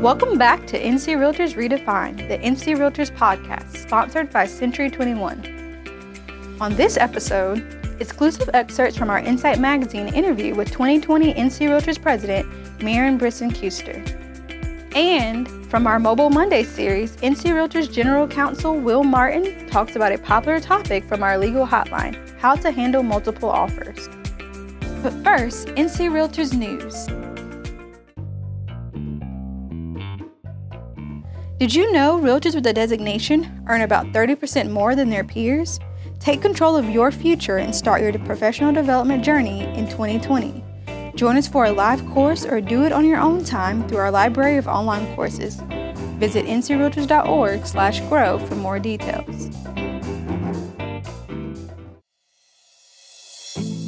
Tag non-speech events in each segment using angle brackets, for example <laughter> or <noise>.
Welcome back to NC Realtors Redefined, the NC Realtors podcast, sponsored by Century 21. On this episode, exclusive excerpts from our Insight Magazine interview with 2020 NC Realtors President Maren Brisson Kuster. And from our Mobile Monday series, NC Realtors General Counsel Will Martin talks about a popular topic from our legal hotline how to handle multiple offers. But first, NC Realtors News. Did you know realtors with a designation earn about 30% more than their peers? Take control of your future and start your professional development journey in 2020. Join us for a live course or do it on your own time through our library of online courses. Visit ncrealtors.org slash grow for more details.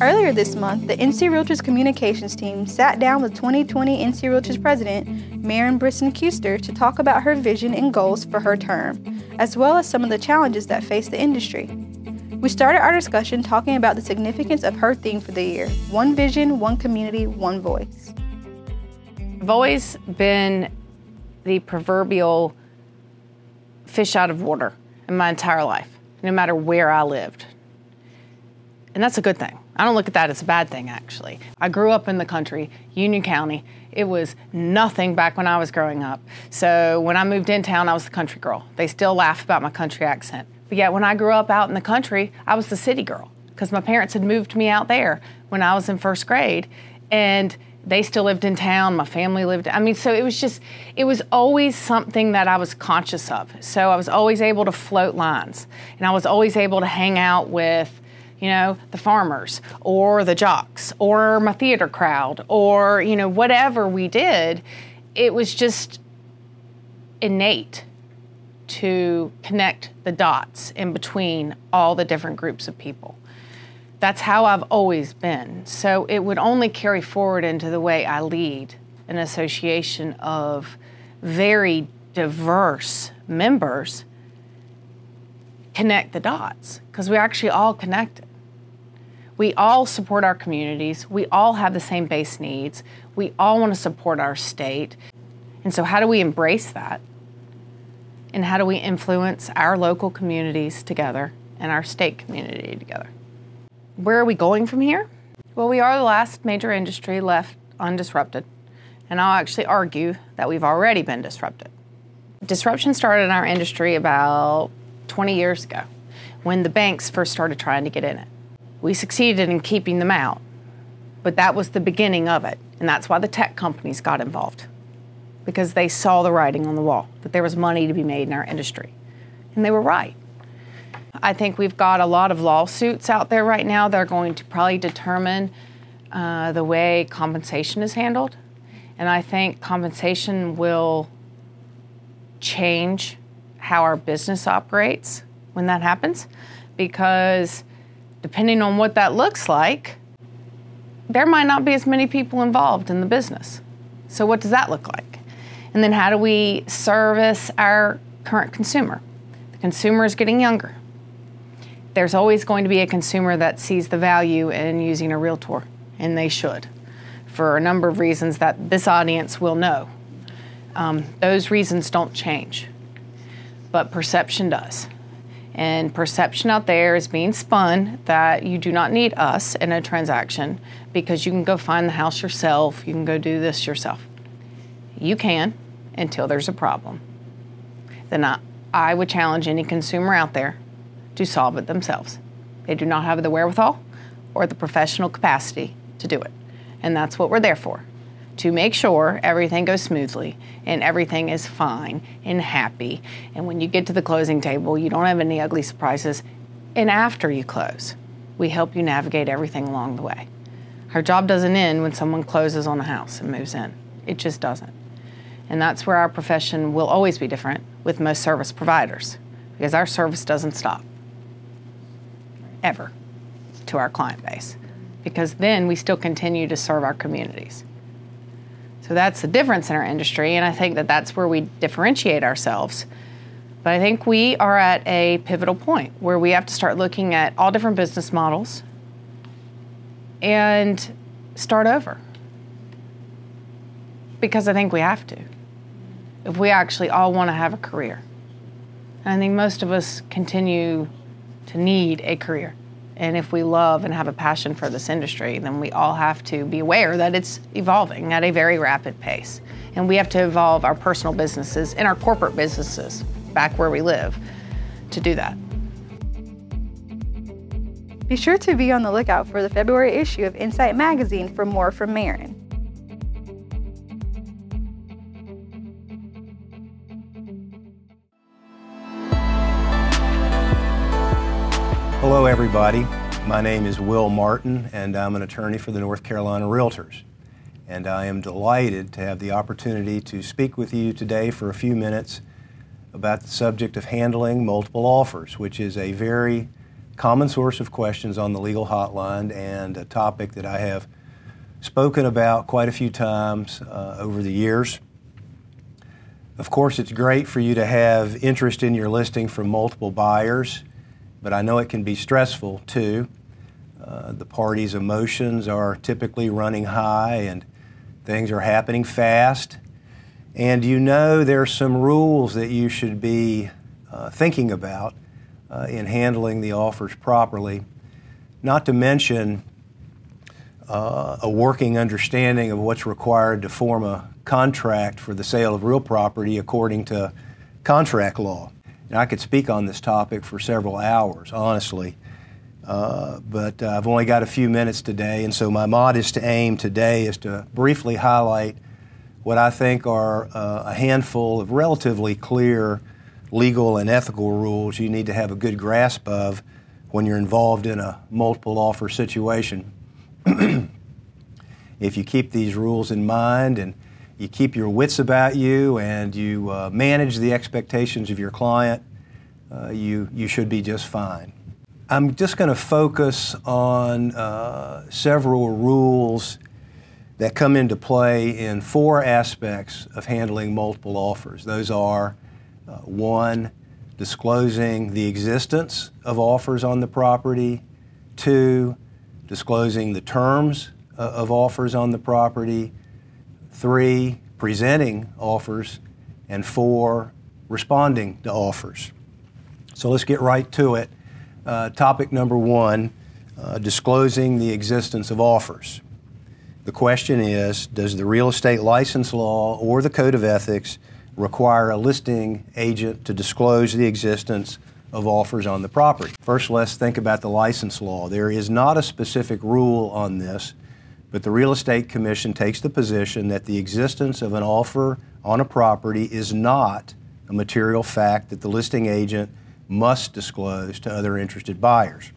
Earlier this month, the NC Realtors communications team sat down with 2020 NC Realtors president Maren Brisson Kuster to talk about her vision and goals for her term, as well as some of the challenges that face the industry. We started our discussion talking about the significance of her theme for the year one vision, one community, one voice. I've always been the proverbial fish out of water in my entire life, no matter where I lived. And that's a good thing. I don't look at that as a bad thing, actually. I grew up in the country, Union County. It was nothing back when I was growing up. So when I moved in town, I was the country girl. They still laugh about my country accent. But yet, when I grew up out in the country, I was the city girl because my parents had moved me out there when I was in first grade. And they still lived in town my family lived i mean so it was just it was always something that i was conscious of so i was always able to float lines and i was always able to hang out with you know, the farmers or the jocks or my theater crowd or, you know, whatever we did, it was just innate to connect the dots in between all the different groups of people. That's how I've always been. So it would only carry forward into the way I lead an association of very diverse members connect the dots because we're actually all connected. We all support our communities. We all have the same base needs. We all want to support our state. And so, how do we embrace that? And how do we influence our local communities together and our state community together? Where are we going from here? Well, we are the last major industry left undisrupted. And I'll actually argue that we've already been disrupted. Disruption started in our industry about 20 years ago when the banks first started trying to get in it. We succeeded in keeping them out, but that was the beginning of it. And that's why the tech companies got involved because they saw the writing on the wall that there was money to be made in our industry. And they were right. I think we've got a lot of lawsuits out there right now that are going to probably determine uh, the way compensation is handled. And I think compensation will change how our business operates when that happens because depending on what that looks like, there might not be as many people involved in the business. So, what does that look like? And then, how do we service our current consumer? The consumer is getting younger. There's always going to be a consumer that sees the value in using a realtor, and they should, for a number of reasons that this audience will know. Um, those reasons don't change, but perception does. And perception out there is being spun that you do not need us in a transaction because you can go find the house yourself, you can go do this yourself. You can until there's a problem. Then I, I would challenge any consumer out there to solve it themselves. They do not have the wherewithal or the professional capacity to do it. And that's what we're there for to make sure everything goes smoothly and everything is fine and happy. And when you get to the closing table, you don't have any ugly surprises. And after you close, we help you navigate everything along the way. Our job doesn't end when someone closes on a house and moves in, it just doesn't. And that's where our profession will always be different with most service providers because our service doesn't stop ever to our client base because then we still continue to serve our communities. So that's the difference in our industry, and I think that that's where we differentiate ourselves. But I think we are at a pivotal point where we have to start looking at all different business models and start over. Because I think we have to. if we actually all want to have a career. And I think most of us continue to need a career. And if we love and have a passion for this industry, then we all have to be aware that it's evolving at a very rapid pace. And we have to evolve our personal businesses and our corporate businesses back where we live to do that. Be sure to be on the lookout for the February issue of Insight Magazine for more from Maren. Hello, everybody. My name is Will Martin, and I'm an attorney for the North Carolina Realtors. And I am delighted to have the opportunity to speak with you today for a few minutes about the subject of handling multiple offers, which is a very common source of questions on the legal hotline and a topic that I have spoken about quite a few times uh, over the years. Of course, it's great for you to have interest in your listing from multiple buyers but I know it can be stressful too. Uh, the party's emotions are typically running high and things are happening fast. And you know there are some rules that you should be uh, thinking about uh, in handling the offers properly, not to mention uh, a working understanding of what's required to form a contract for the sale of real property according to contract law. And I could speak on this topic for several hours, honestly. Uh, but uh, I've only got a few minutes today, and so my modest aim today is to briefly highlight what I think are uh, a handful of relatively clear legal and ethical rules you need to have a good grasp of when you're involved in a multiple offer situation. <clears throat> if you keep these rules in mind and you keep your wits about you and you uh, manage the expectations of your client, uh, you, you should be just fine. I'm just going to focus on uh, several rules that come into play in four aspects of handling multiple offers. Those are uh, one, disclosing the existence of offers on the property, two, disclosing the terms uh, of offers on the property, three, presenting offers, and four, responding to offers. So let's get right to it. Uh, topic number one uh, disclosing the existence of offers. The question is Does the real estate license law or the code of ethics require a listing agent to disclose the existence of offers on the property? First, let's think about the license law. There is not a specific rule on this, but the Real Estate Commission takes the position that the existence of an offer on a property is not a material fact that the listing agent must disclose to other interested buyers.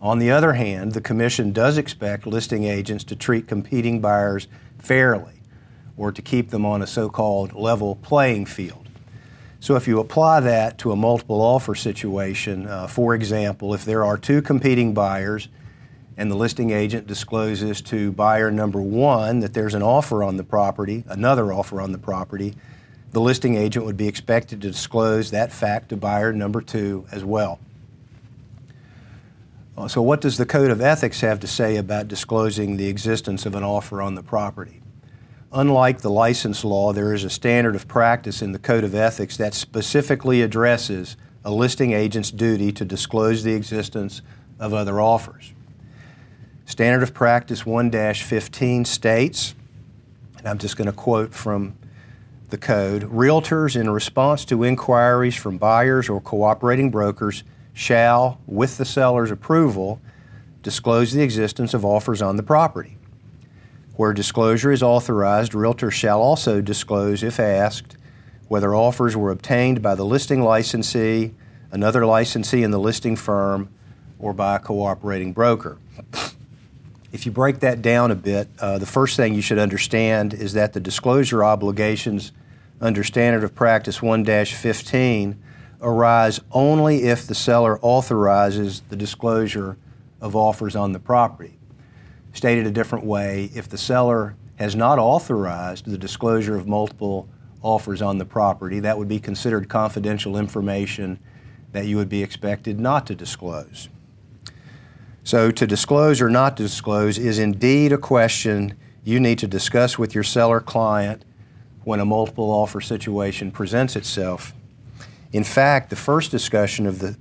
On the other hand, the Commission does expect listing agents to treat competing buyers fairly or to keep them on a so called level playing field. So, if you apply that to a multiple offer situation, uh, for example, if there are two competing buyers and the listing agent discloses to buyer number one that there's an offer on the property, another offer on the property, the listing agent would be expected to disclose that fact to buyer number two as well. Uh, so, what does the Code of Ethics have to say about disclosing the existence of an offer on the property? Unlike the license law, there is a standard of practice in the Code of Ethics that specifically addresses a listing agent's duty to disclose the existence of other offers. Standard of Practice 1 15 states, and I'm just going to quote from the code Realtors, in response to inquiries from buyers or cooperating brokers, shall, with the seller's approval, disclose the existence of offers on the property. Where disclosure is authorized, realtors shall also disclose, if asked, whether offers were obtained by the listing licensee, another licensee in the listing firm, or by a cooperating broker if you break that down a bit, uh, the first thing you should understand is that the disclosure obligations under Standard of Practice 1 15 arise only if the seller authorizes the disclosure of offers on the property. Stated a different way, if the seller has not authorized the disclosure of multiple offers on the property, that would be considered confidential information that you would be expected not to disclose. So, to disclose or not to disclose is indeed a question you need to discuss with your seller client when a multiple offer situation presents itself. In fact, the first discussion of the,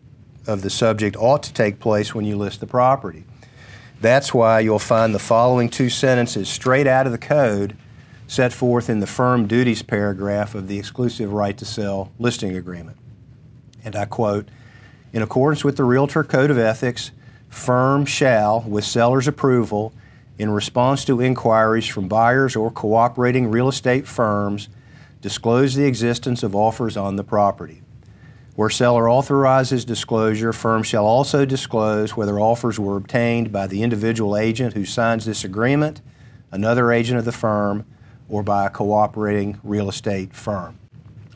of the subject ought to take place when you list the property. That's why you'll find the following two sentences straight out of the code set forth in the firm duties paragraph of the exclusive right to sell listing agreement. And I quote In accordance with the Realtor Code of Ethics, firm shall, with seller's approval, in response to inquiries from buyers or cooperating real estate firms, disclose the existence of offers on the property. Where seller authorizes disclosure, firm shall also disclose whether offers were obtained by the individual agent who signs this agreement, another agent of the firm, or by a cooperating real estate firm.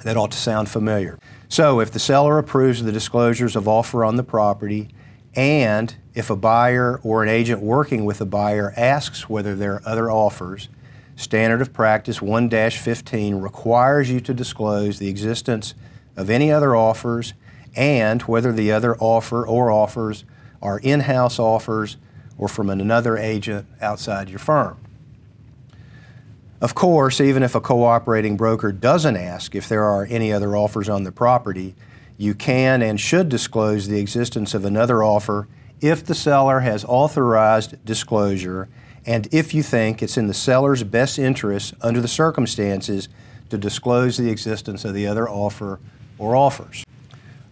That ought to sound familiar. So, if the seller approves the disclosures of offer on the property, and if a buyer or an agent working with a buyer asks whether there are other offers, Standard of Practice 1 15 requires you to disclose the existence of any other offers and whether the other offer or offers are in house offers or from another agent outside your firm. Of course, even if a cooperating broker doesn't ask if there are any other offers on the property, you can and should disclose the existence of another offer if the seller has authorized disclosure and if you think it's in the seller's best interest under the circumstances to disclose the existence of the other offer or offers.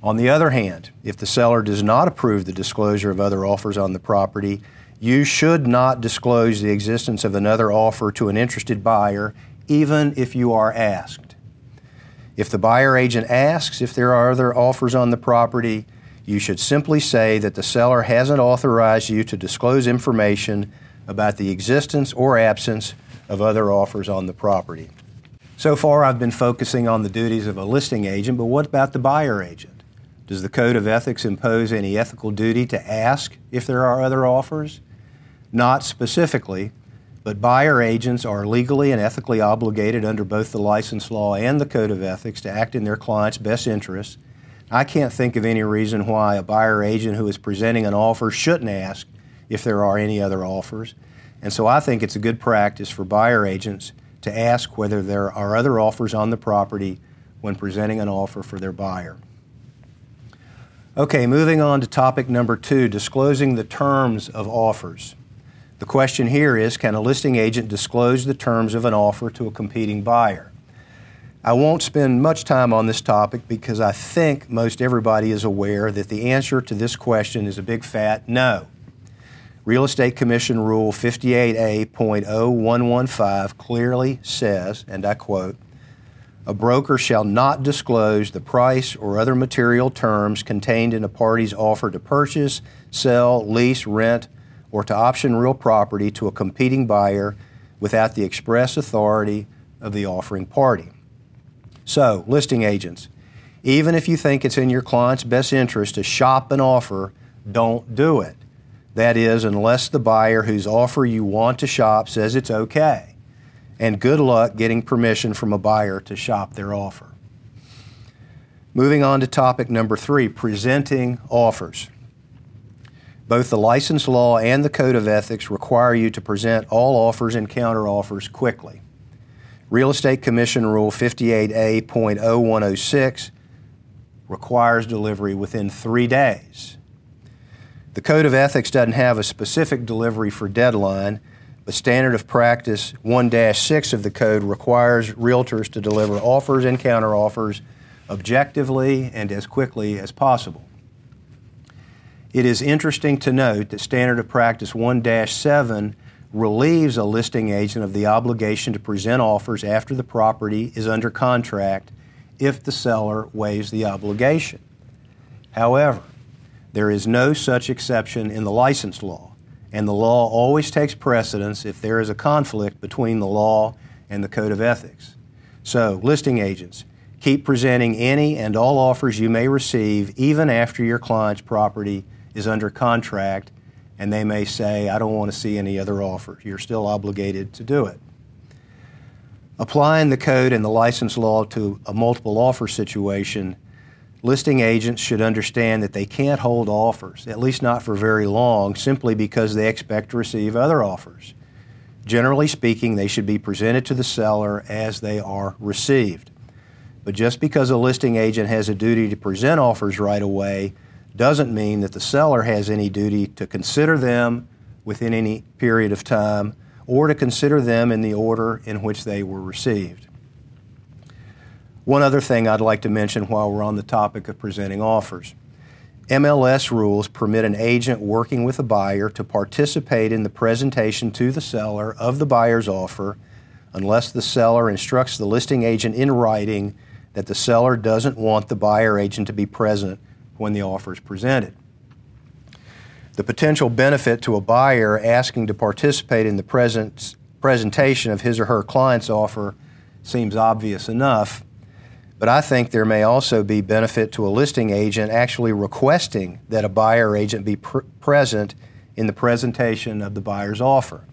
On the other hand, if the seller does not approve the disclosure of other offers on the property, you should not disclose the existence of another offer to an interested buyer, even if you are asked. If the buyer agent asks if there are other offers on the property, you should simply say that the seller hasn't authorized you to disclose information about the existence or absence of other offers on the property. So far, I've been focusing on the duties of a listing agent, but what about the buyer agent? Does the Code of Ethics impose any ethical duty to ask if there are other offers? Not specifically, but buyer agents are legally and ethically obligated under both the license law and the Code of Ethics to act in their client's best interests. I can't think of any reason why a buyer agent who is presenting an offer shouldn't ask if there are any other offers. And so I think it's a good practice for buyer agents to ask whether there are other offers on the property when presenting an offer for their buyer. Okay, moving on to topic number two disclosing the terms of offers. The question here is Can a listing agent disclose the terms of an offer to a competing buyer? I won't spend much time on this topic because I think most everybody is aware that the answer to this question is a big fat no. Real Estate Commission Rule 58A.0115 clearly says, and I quote, a broker shall not disclose the price or other material terms contained in a party's offer to purchase, sell, lease, rent, or to option real property to a competing buyer without the express authority of the offering party. So, listing agents, even if you think it's in your client's best interest to shop an offer, don't do it. That is, unless the buyer whose offer you want to shop says it's okay. And good luck getting permission from a buyer to shop their offer. Moving on to topic number three presenting offers. Both the license law and the code of ethics require you to present all offers and counteroffers quickly. Real Estate Commission Rule 58A.0106 requires delivery within three days. The Code of Ethics doesn't have a specific delivery for deadline, but Standard of Practice 1 6 of the Code requires realtors to deliver offers and counteroffers objectively and as quickly as possible. It is interesting to note that Standard of Practice 1 7 relieves a listing agent of the obligation to present offers after the property is under contract if the seller waives the obligation. However, there is no such exception in the license law, and the law always takes precedence if there is a conflict between the law and the Code of Ethics. So, listing agents, keep presenting any and all offers you may receive even after your client's property is under contract and they may say, I don't want to see any other offers. You're still obligated to do it. Applying the code and the license law to a multiple offer situation listing agents should understand that they can't hold offers, at least not for very long, simply because they expect to receive other offers. Generally speaking, they should be presented to the seller as they are received. But just because a listing agent has a duty to present offers right away doesn't mean that the seller has any duty to consider them within any period of time or to consider them in the order in which they were received. One other thing I'd like to mention while we're on the topic of presenting offers. MLS rules permit an agent working with a buyer to participate in the presentation to the seller of the buyer's offer unless the seller instructs the listing agent in writing that the seller doesn't want the buyer agent to be present when the offer is presented. The potential benefit to a buyer asking to participate in the present, presentation of his or her client's offer seems obvious enough, but I think there may also be benefit to a listing agent actually requesting that a buyer agent be pr- present in the presentation of the buyer's offer.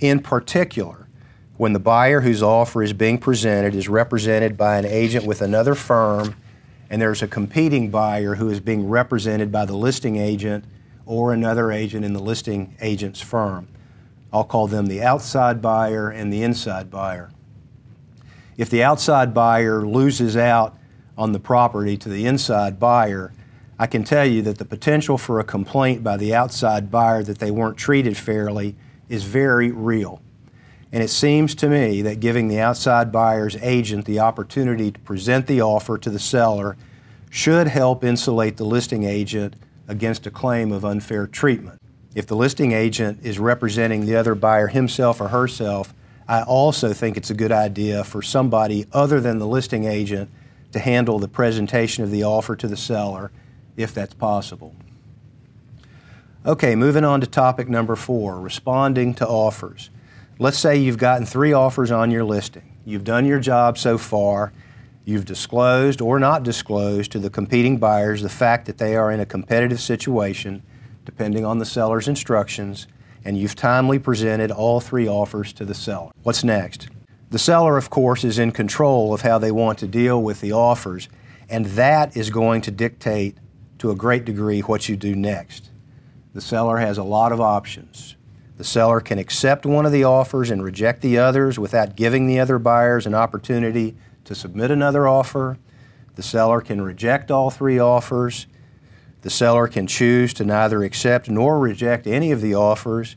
In particular, when the buyer whose offer is being presented is represented by an agent with another firm and there's a competing buyer who is being represented by the listing agent or another agent in the listing agent's firm. I'll call them the outside buyer and the inside buyer. If the outside buyer loses out on the property to the inside buyer, I can tell you that the potential for a complaint by the outside buyer that they weren't treated fairly is very real. And it seems to me that giving the outside buyer's agent the opportunity to present the offer to the seller should help insulate the listing agent against a claim of unfair treatment. If the listing agent is representing the other buyer himself or herself, I also think it's a good idea for somebody other than the listing agent to handle the presentation of the offer to the seller if that's possible. Okay, moving on to topic number four responding to offers. Let's say you've gotten three offers on your listing. You've done your job so far, You've disclosed or not disclosed to the competing buyers the fact that they are in a competitive situation, depending on the seller's instructions, and you've timely presented all three offers to the seller. What's next? The seller, of course, is in control of how they want to deal with the offers, and that is going to dictate to a great degree what you do next. The seller has a lot of options. The seller can accept one of the offers and reject the others without giving the other buyers an opportunity to submit another offer. The seller can reject all three offers. The seller can choose to neither accept nor reject any of the offers.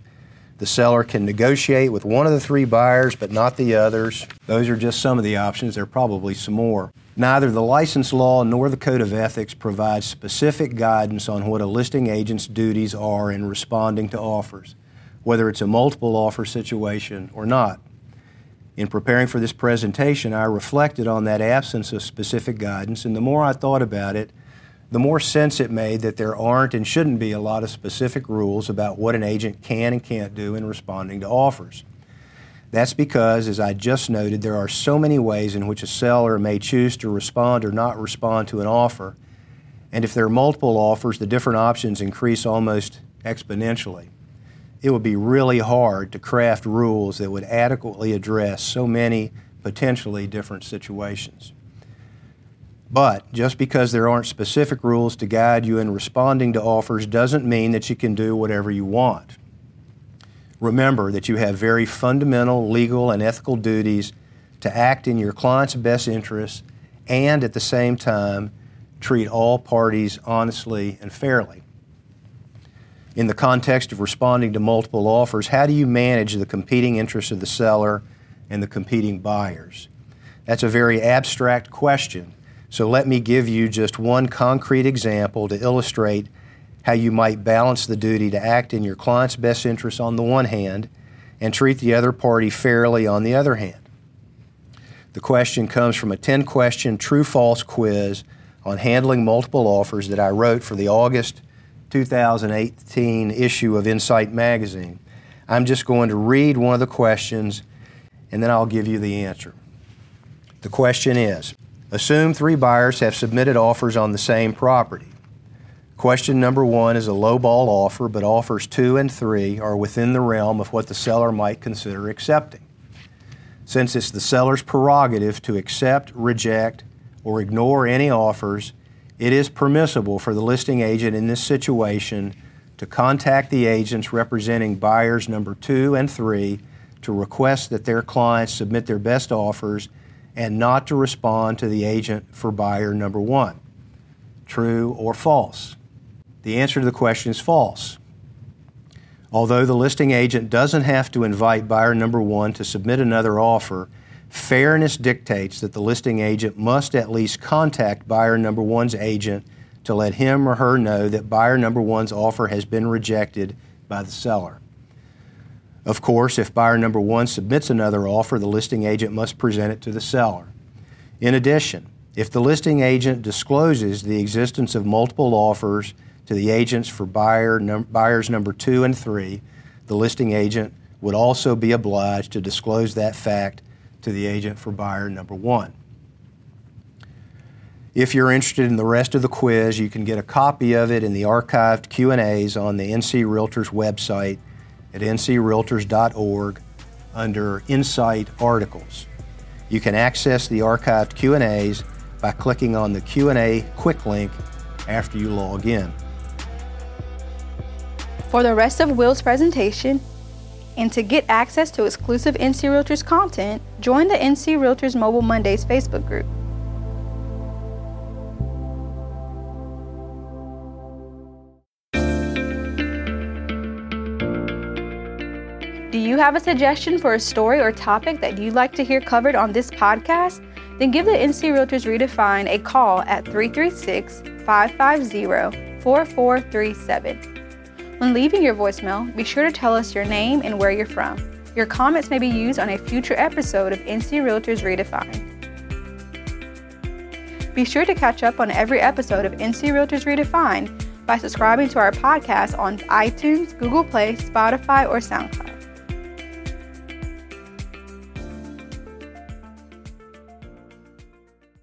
The seller can negotiate with one of the three buyers but not the others. Those are just some of the options. There are probably some more. Neither the license law nor the code of ethics provide specific guidance on what a listing agent's duties are in responding to offers, whether it's a multiple offer situation or not. In preparing for this presentation, I reflected on that absence of specific guidance, and the more I thought about it, the more sense it made that there aren't and shouldn't be a lot of specific rules about what an agent can and can't do in responding to offers. That's because, as I just noted, there are so many ways in which a seller may choose to respond or not respond to an offer, and if there are multiple offers, the different options increase almost exponentially it would be really hard to craft rules that would adequately address so many potentially different situations. But just because there aren't specific rules to guide you in responding to offers doesn't mean that you can do whatever you want. Remember that you have very fundamental legal and ethical duties to act in your client's best interests and at the same time treat all parties honestly and fairly in the context of responding to multiple offers, how do you manage the competing interests of the seller and the competing buyers? That's a very abstract question. So let me give you just one concrete example to illustrate how you might balance the duty to act in your client's best interest on the one hand and treat the other party fairly on the other hand. The question comes from a 10 question true false quiz on handling multiple offers that I wrote for the August 2018 issue of Insight Magazine. I'm just going to read one of the questions and then I'll give you the answer. The question is Assume three buyers have submitted offers on the same property. Question number one is a lowball offer, but offers two and three are within the realm of what the seller might consider accepting. Since it's the seller's prerogative to accept, reject, or ignore any offers, it is permissible for the listing agent in this situation to contact the agents representing buyers number two and three to request that their clients submit their best offers and not to respond to the agent for buyer number one? True or false? The answer to the question is false. Although the listing agent doesn't have to invite buyer number one to submit another offer, fairness dictates that the listing agent must at least contact buyer number one's agent to let him or her know that buyer number one's offer has been rejected by the seller. Of course, if buyer number one submits another offer, the listing agent must present it to the seller. In addition, if the listing agent discloses the existence of multiple offers to the agents for buyer num- buyers number two and three, the listing agent would also be obliged to disclose that fact to the agent for buyer number one. If you're interested in the rest of the quiz, you can get a copy of it in the archived Q&As on the NC Realtors website at ncrealtors.org under Insight Articles. You can access the archived Q&As by clicking on the Q&A quick link after you log in. For the rest of Will's presentation, and to get access to exclusive NC Realtors content, join the NC Realtors Mobile Mondays Facebook group. Do you have a suggestion for a story or topic that you'd like to hear covered on this podcast? Then give the NC Realtors Redefined a call at 336 550 4437. When leaving your voicemail, be sure to tell us your name and where you're from. Your comments may be used on a future episode of NC Realtors Redefined. Be sure to catch up on every episode of NC Realtors Redefined by subscribing to our podcast on iTunes, Google Play, Spotify, or SoundCloud.